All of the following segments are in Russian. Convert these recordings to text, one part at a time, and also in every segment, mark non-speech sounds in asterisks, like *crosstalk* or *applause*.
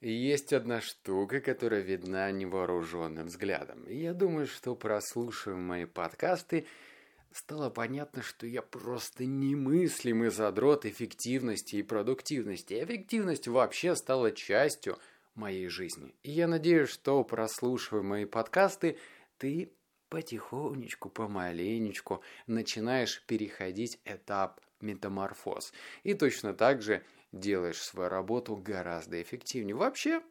Есть одна штука, которая видна невооруженным взглядом. И я думаю, что прослушав мои подкасты, стало понятно, что я просто немыслимый задрот эффективности и продуктивности. Эффективность вообще стала частью моей жизни. И я надеюсь, что, прослушивая мои подкасты, ты потихонечку, помаленечку начинаешь переходить этап метаморфоз. И точно так же делаешь свою работу гораздо эффективнее. Вообще,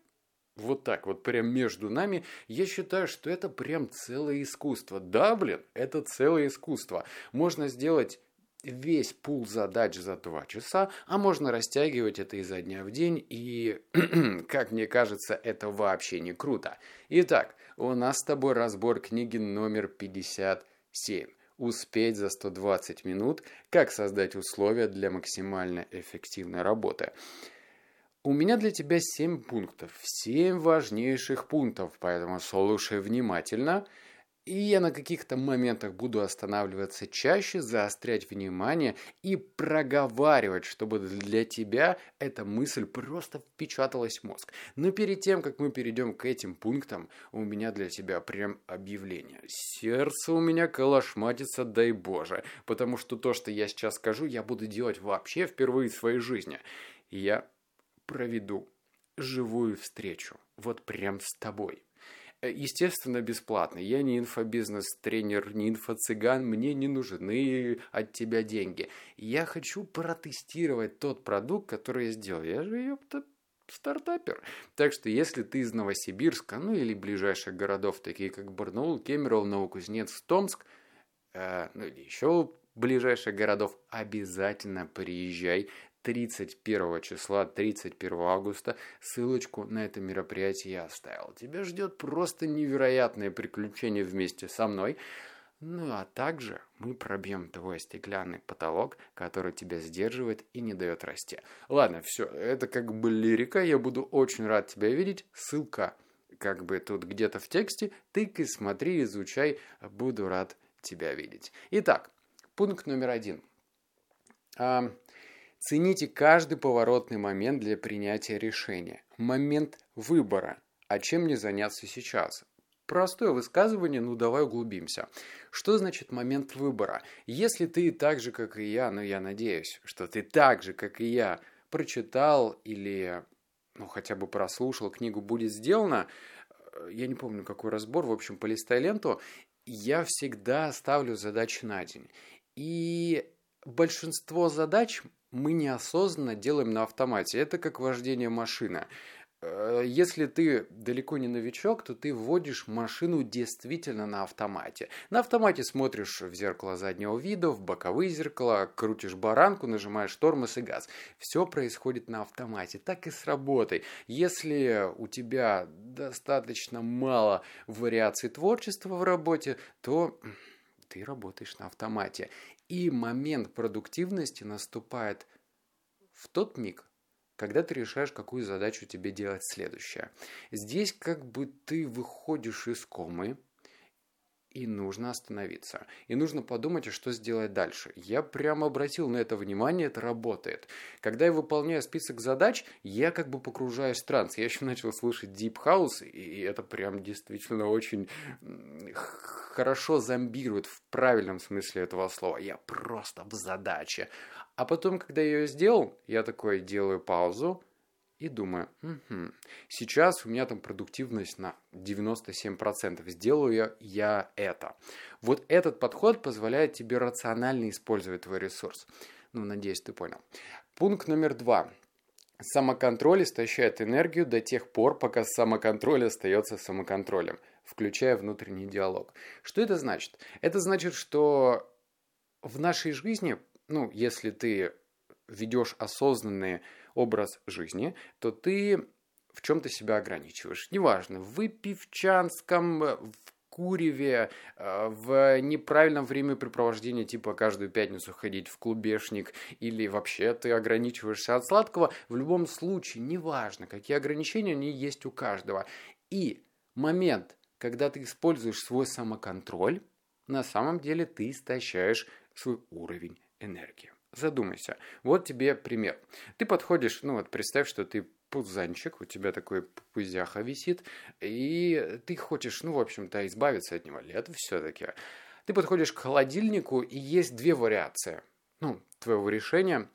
вот так вот прям между нами, я считаю, что это прям целое искусство. Да, блин, это целое искусство. Можно сделать весь пул задач за два часа, а можно растягивать это изо дня в день, и, *clears throat* как мне кажется, это вообще не круто. Итак, у нас с тобой разбор книги номер 57 успеть за 120 минут, как создать условия для максимально эффективной работы. У меня для тебя 7 пунктов, 7 важнейших пунктов, поэтому слушай внимательно – и я на каких-то моментах буду останавливаться чаще, заострять внимание и проговаривать, чтобы для тебя эта мысль просто впечаталась в мозг. Но перед тем, как мы перейдем к этим пунктам, у меня для тебя прям объявление. Сердце у меня калашматится, дай боже, потому что то, что я сейчас скажу, я буду делать вообще впервые в своей жизни. Я проведу живую встречу, вот прям с тобой. Естественно, бесплатно. Я не инфобизнес-тренер, не инфо-цыган, мне не нужны от тебя деньги. Я хочу протестировать тот продукт, который я сделал. Я же, ёпта, стартапер. Так что, если ты из Новосибирска, ну или ближайших городов, такие как Барнаул, Кемерово, Новокузнецк, Томск, э, ну или еще ближайших городов, обязательно приезжай 31 числа, 31 августа. Ссылочку на это мероприятие я оставил. Тебя ждет просто невероятное приключение вместе со мной. Ну а также мы пробьем твой стеклянный потолок, который тебя сдерживает и не дает расти. Ладно, все, это как бы лирика, я буду очень рад тебя видеть. Ссылка как бы тут где-то в тексте. Тыкай, смотри, изучай, буду рад тебя видеть. Итак, пункт номер один. Цените каждый поворотный момент для принятия решения. Момент выбора. А чем мне заняться сейчас? Простое высказывание, ну давай углубимся. Что значит момент выбора? Если ты так же, как и я, ну я надеюсь, что ты так же, как и я, прочитал или ну, хотя бы прослушал книгу «Будет сделано», э, я не помню, какой разбор, в общем, полистай ленту, я всегда ставлю задачи на день. И большинство задач мы неосознанно делаем на автомате. Это как вождение машины. Э, если ты далеко не новичок, то ты вводишь машину действительно на автомате. На автомате смотришь в зеркало заднего вида, в боковые зеркала, крутишь баранку, нажимаешь тормоз и газ. Все происходит на автомате. Так и с работой. Если у тебя достаточно мало вариаций творчества в работе, то ты работаешь на автомате. И момент продуктивности наступает в тот миг, когда ты решаешь, какую задачу тебе делать следующее. Здесь как бы ты выходишь из комы, и нужно остановиться. И нужно подумать, что сделать дальше. Я прямо обратил на это внимание, это работает. Когда я выполняю список задач, я как бы погружаюсь в транс. Я еще начал слушать Deep House, и это прям действительно очень хорошо зомбирует в правильном смысле этого слова. Я просто в задаче. А потом, когда я ее сделал, я такой делаю паузу, и думаю, угу, сейчас у меня там продуктивность на 97%, сделаю я, я это. Вот этот подход позволяет тебе рационально использовать твой ресурс. Ну, надеюсь, ты понял. Пункт номер два. Самоконтроль истощает энергию до тех пор, пока самоконтроль остается самоконтролем, включая внутренний диалог. Что это значит? Это значит, что в нашей жизни, ну, если ты ведешь осознанные образ жизни, то ты в чем-то себя ограничиваешь. Неважно, в выпивчанском, в куреве, э, в неправильном времяпрепровождении, типа каждую пятницу ходить в клубешник, или вообще ты ограничиваешься от сладкого, в любом случае, неважно, какие ограничения, они есть у каждого. И момент, когда ты используешь свой самоконтроль, на самом деле ты истощаешь свой уровень энергии. Задумайся. Вот тебе пример. Ты подходишь, ну вот представь, что ты пузанчик, у тебя такой пузяха висит, и ты хочешь, ну, в общем-то, избавиться от него. Лето все-таки. Ты подходишь к холодильнику, и есть две вариации, ну, твоего решения.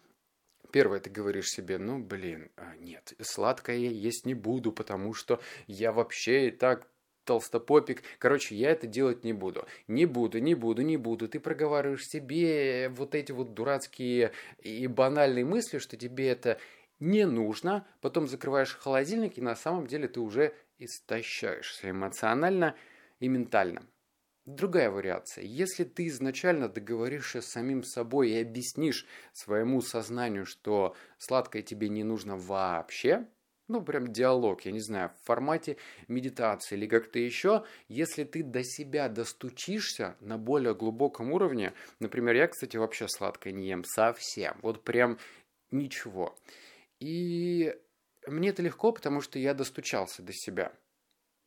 Первое, ты говоришь себе, ну, блин, а, нет, сладкое я есть не буду, потому что я вообще и так толстопопик. Короче, я это делать не буду. Не буду, не буду, не буду. Ты проговариваешь себе вот эти вот дурацкие и банальные мысли, что тебе это не нужно. Потом закрываешь холодильник, и на самом деле ты уже истощаешься эмоционально и ментально. Другая вариация. Если ты изначально договоришься с самим собой и объяснишь своему сознанию, что сладкое тебе не нужно вообще, ну, прям диалог, я не знаю, в формате медитации или как-то еще, если ты до себя достучишься на более глубоком уровне, например, я, кстати, вообще сладкое не ем совсем, вот прям ничего. И мне это легко, потому что я достучался до себя.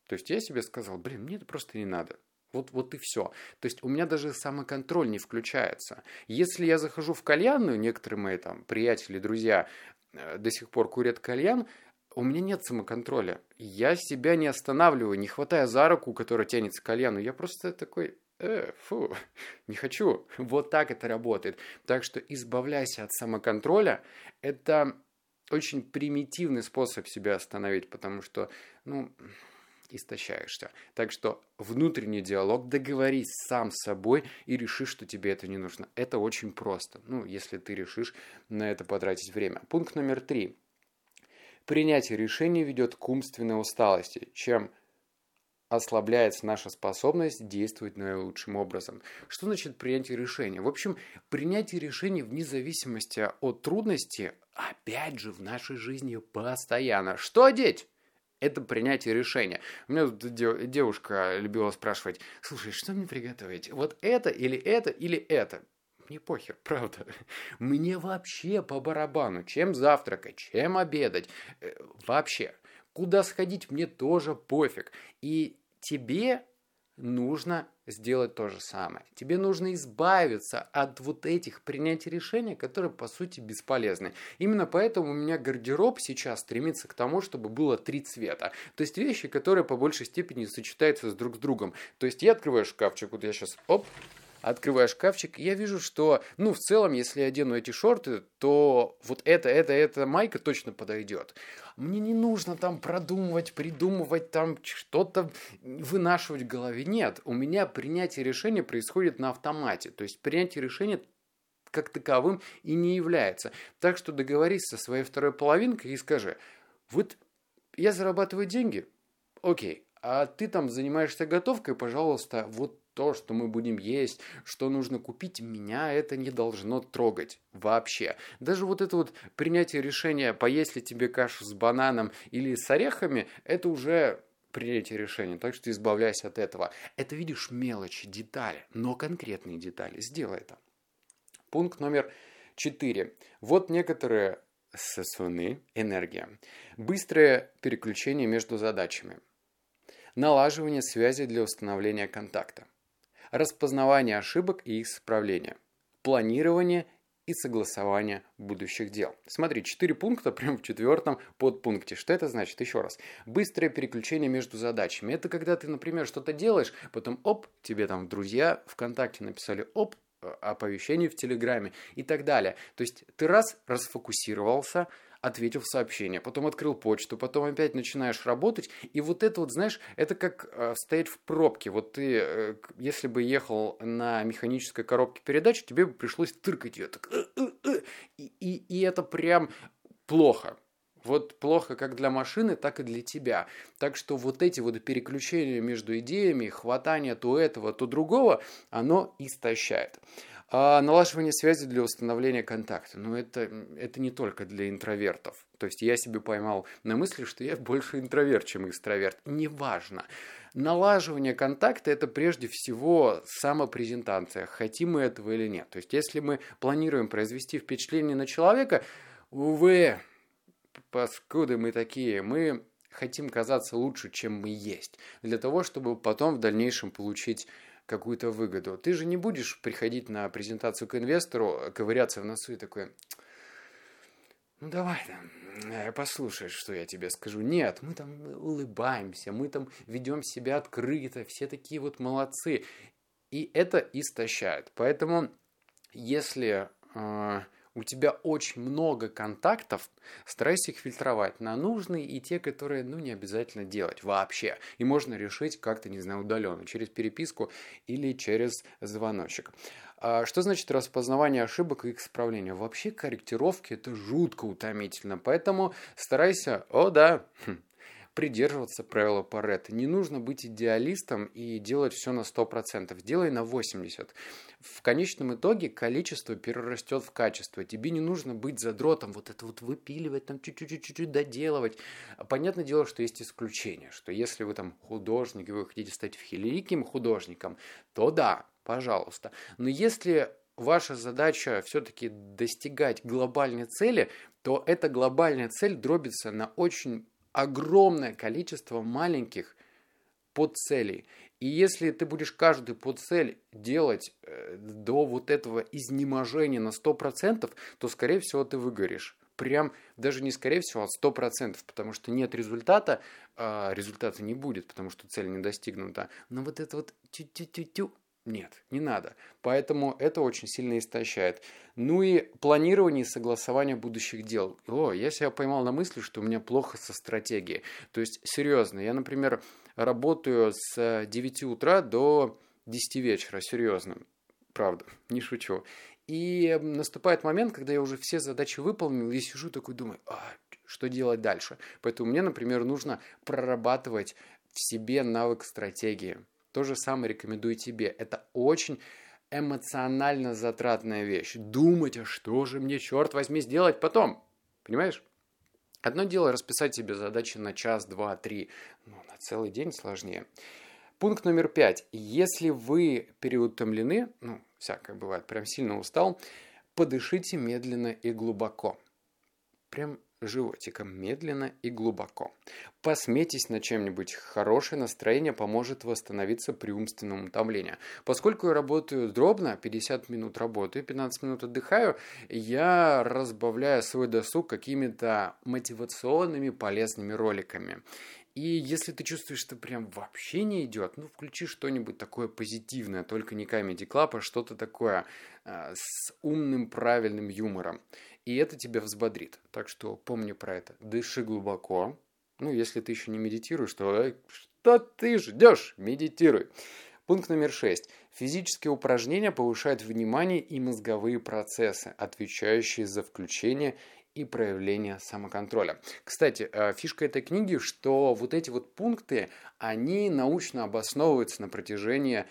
То есть я себе сказал, блин, мне это просто не надо. Вот, вот и все. То есть у меня даже самоконтроль не включается. Если я захожу в кальянную, некоторые мои там приятели, друзья э, до сих пор курят кальян, у меня нет самоконтроля. Я себя не останавливаю, не хватая за руку, которая тянется к кальяну. Я просто такой, э, фу, *laughs* не хочу. *laughs* Вот так это работает. Так что избавляйся от самоконтроля. Это очень примитивный способ себя остановить, потому что, ну, истощаешься. Так что внутренний диалог, договорись сам с собой и реши, что тебе это не нужно. Это очень просто, ну, если ты решишь на это потратить время. Пункт номер три. Принятие решений ведет к умственной усталости, чем ослабляется наша способность действовать наилучшим образом. Что значит принятие решения? В общем, принятие решений вне зависимости от трудности, опять же, в нашей жизни постоянно. Что одеть? Это принятие решения. У меня тут девушка любила спрашивать, слушай, что мне приготовить? Вот это или это или это? Мне похер, *laughs* правда. Мне вообще по барабану, чем завтракать, чем обедать. Э, вообще. Куда сходить, мне тоже пофиг. И тебе нужно сделать то же самое. Тебе нужно избавиться от вот этих принятий решений, которые по сути бесполезны. Именно поэтому у меня гардероб сейчас стремится к тому, чтобы было три цвета. То есть вещи, которые по большей степени сочетаются с друг с другом. То есть я открываю шкафчик, вот я сейчас, оп, открываю шкафчик, я вижу, что, ну, в целом, если я одену эти шорты, то вот это, это, это майка точно подойдет. Мне не нужно там продумывать, придумывать, там что-то вынашивать в голове. Нет, у меня принятие решения происходит на автомате. То есть принятие решения как таковым и не является. Так что договорись со своей второй половинкой и скажи, вот я зарабатываю деньги, окей, а ты там занимаешься готовкой, пожалуйста, вот то, что мы будем есть, что нужно купить, меня это не должно трогать вообще. Даже вот это вот принятие решения, поесть ли тебе кашу с бананом или с орехами, это уже принятие решения, так что избавляйся от этого. Это, видишь, мелочи, детали, но конкретные детали. Сделай это. Пункт номер четыре. Вот некоторые сосуны, энергия. Быстрое переключение между задачами. Налаживание связи для установления контакта распознавание ошибок и их исправление, планирование и согласование будущих дел. Смотри, четыре пункта *laughs* прямо в четвертом подпункте. Что это значит? Еще раз. Быстрое переключение между задачами. Это когда ты, например, что-то делаешь, потом оп, тебе там друзья ВКонтакте написали оп, оповещение в Телеграме и так далее. То есть ты раз расфокусировался, ответил сообщение, потом открыл почту, потом опять начинаешь работать, и вот это вот, знаешь, это как э, стоять в пробке. Вот ты, э, если бы ехал на механической коробке передач, тебе бы пришлось тыркать ее. Так, э, э, э, и, и это прям плохо. Вот плохо как для машины, так и для тебя. Так что вот эти вот переключения между идеями, хватание то этого, то другого, оно истощает. А налаживание связи для установления контакта. Ну, это, это не только для интровертов. То есть я себе поймал на мысли, что я больше интроверт, чем экстраверт. Неважно. Налаживание контакта – это прежде всего самопрезентация, хотим мы этого или нет. То есть если мы планируем произвести впечатление на человека, увы, паскуды мы такие, мы хотим казаться лучше, чем мы есть, для того, чтобы потом в дальнейшем получить какую-то выгоду. Ты же не будешь приходить на презентацию к инвестору, ковыряться в носу и такой, ну давай там, э, послушай, что я тебе скажу. Нет, мы там улыбаемся, мы там ведем себя открыто, все такие вот молодцы. И это истощает. Поэтому, если э, у тебя очень много контактов, старайся их фильтровать на нужные и те, которые, ну, не обязательно делать вообще. И можно решить как-то, не знаю, удаленно, через переписку или через звоночек. А что значит распознавание ошибок и их исправление? Вообще корректировки это жутко утомительно, поэтому старайся, о да, хм, придерживаться правила Паретта. Не нужно быть идеалистом и делать все на 100%. Делай на 80%. В конечном итоге количество перерастет в качество. Тебе не нужно быть задротом, вот это вот выпиливать, там чуть-чуть-чуть доделывать. Понятное дело, что есть исключения, что если вы там художник, и вы хотите стать великим художником, то да, пожалуйста. Но если ваша задача все-таки достигать глобальной цели, то эта глобальная цель дробится на очень огромное количество маленьких подцелей. И если ты будешь каждую подцель делать э, до вот этого изнеможения на 100%, то, скорее всего, ты выгоришь. Прям даже не скорее всего, а 100%, потому что нет результата, а результата не будет, потому что цель не достигнута. Но вот это вот тю-тю-тю-тю, нет, не надо. Поэтому это очень сильно истощает. Ну и планирование и согласование будущих дел. О, я себя поймал на мысли, что у меня плохо со стратегией. То есть, серьезно, я, например, работаю с 9 утра до 10 вечера, серьезно. Правда, *laughs* не шучу. И наступает момент, когда я уже все задачи выполнил, и сижу такой, думаю, а, что делать дальше? Поэтому мне, например, нужно прорабатывать в себе навык стратегии. То же самое рекомендую тебе. Это очень эмоционально затратная вещь. Думать, а что же мне, черт возьми, сделать потом? Понимаешь? Одно дело расписать себе задачи на час, два, три. Но на целый день сложнее. Пункт номер пять. Если вы переутомлены, ну, всякое бывает, прям сильно устал, подышите медленно и глубоко. Прям животиком медленно и глубоко. Посмейтесь над чем-нибудь. Хорошее настроение поможет восстановиться при умственном утомлении. Поскольку я работаю дробно, 50 минут работаю, 15 минут отдыхаю, я разбавляю свой досуг какими-то мотивационными полезными роликами. И если ты чувствуешь, что прям вообще не идет, ну, включи что-нибудь такое позитивное, только не Comedy Club, а что-то такое э, с умным, правильным юмором и это тебя взбодрит. Так что помни про это. Дыши глубоко. Ну, если ты еще не медитируешь, то что ты ждешь? Медитируй. Пункт номер шесть. Физические упражнения повышают внимание и мозговые процессы, отвечающие за включение и проявление самоконтроля. Кстати, э, фишка этой книги, что вот эти вот пункты, они научно обосновываются на протяжении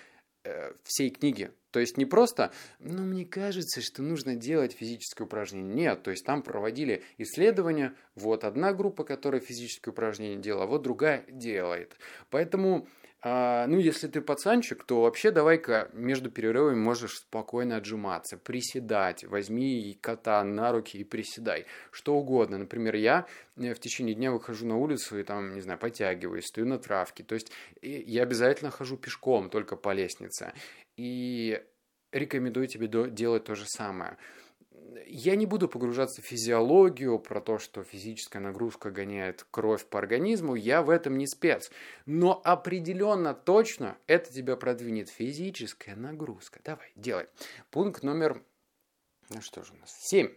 э, всей книги. То есть не просто, ну, мне кажется, что нужно делать физическое упражнение. Нет, то есть там проводили исследования, вот одна группа, которая физическое упражнение делала, а вот другая делает. Поэтому а, ну, если ты пацанчик, то вообще давай-ка между перерывами можешь спокойно отжиматься, приседать. Возьми кота на руки и приседай. Что угодно. Например, я э, в течение дня выхожу на улицу и там, не знаю, подтягиваюсь, стою на травке. То есть я обязательно хожу пешком, только по лестнице. И рекомендую тебе делать то же самое. Я не буду погружаться в физиологию, про то, что физическая нагрузка гоняет кровь по организму, я в этом не спец. Но определенно точно это тебя продвинет физическая нагрузка. Давай, делай. Пункт номер, ну что же у нас, 7.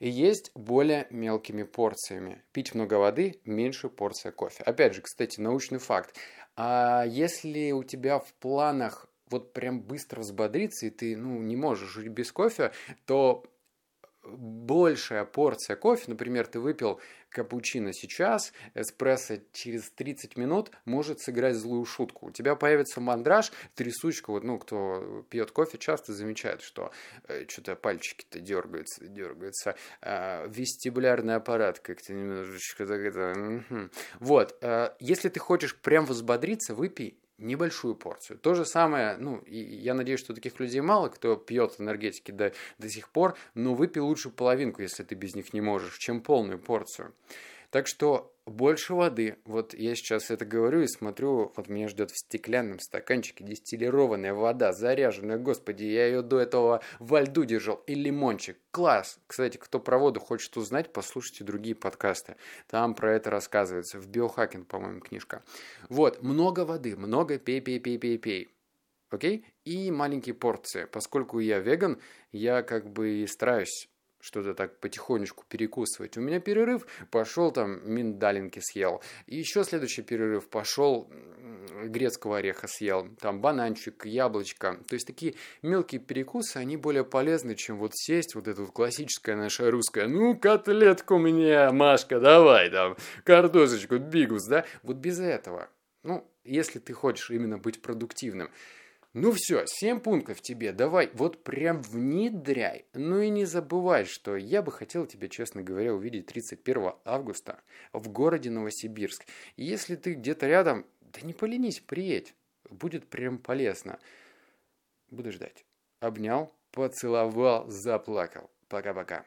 Есть более мелкими порциями. Пить много воды, меньше порция кофе. Опять же, кстати, научный факт. А если у тебя в планах вот прям быстро взбодриться, и ты, ну, не можешь жить без кофе, то большая порция кофе, например, ты выпил капучино сейчас, эспрессо через 30 минут может сыграть злую шутку. У тебя появится мандраж, трясучка, вот, ну, кто пьет кофе, часто замечает, что э, что-то пальчики-то дергаются, дергаются, э, вестибулярный аппарат как-то немножечко так это... Вот, э, если ты хочешь прям взбодриться, выпей небольшую порцию. То же самое, ну, и я надеюсь, что таких людей мало, кто пьет энергетики до, до сих пор, но выпей лучше половинку, если ты без них не можешь, чем полную порцию. Так что больше воды. Вот я сейчас это говорю и смотрю, вот меня ждет в стеклянном стаканчике дистиллированная вода, заряженная, господи, я ее до этого во льду держал, и лимончик. Класс! Кстати, кто про воду хочет узнать, послушайте другие подкасты. Там про это рассказывается. В биохакинг, по-моему, книжка. Вот, много воды, много пей-пей-пей-пей-пей. Окей? И маленькие порции. Поскольку я веган, я как бы стараюсь что-то так потихонечку перекусывать. У меня перерыв, пошел там миндалинки съел. И еще следующий перерыв пошел грецкого ореха съел. Там бананчик, яблочко. То есть такие мелкие перекусы, они более полезны, чем вот сесть, вот это вот классическое наша русская, ну, котлетку мне, Машка, давай там, картошечку, бигус, да? Вот без этого. Ну, если ты хочешь именно быть продуктивным. Ну все, 7 пунктов тебе, давай, вот прям внедряй. Ну и не забывай, что я бы хотел тебя, честно говоря, увидеть 31 августа в городе Новосибирск. И если ты где-то рядом, да не поленись, приедь. Будет прям полезно. Буду ждать. Обнял, поцеловал, заплакал. Пока-пока.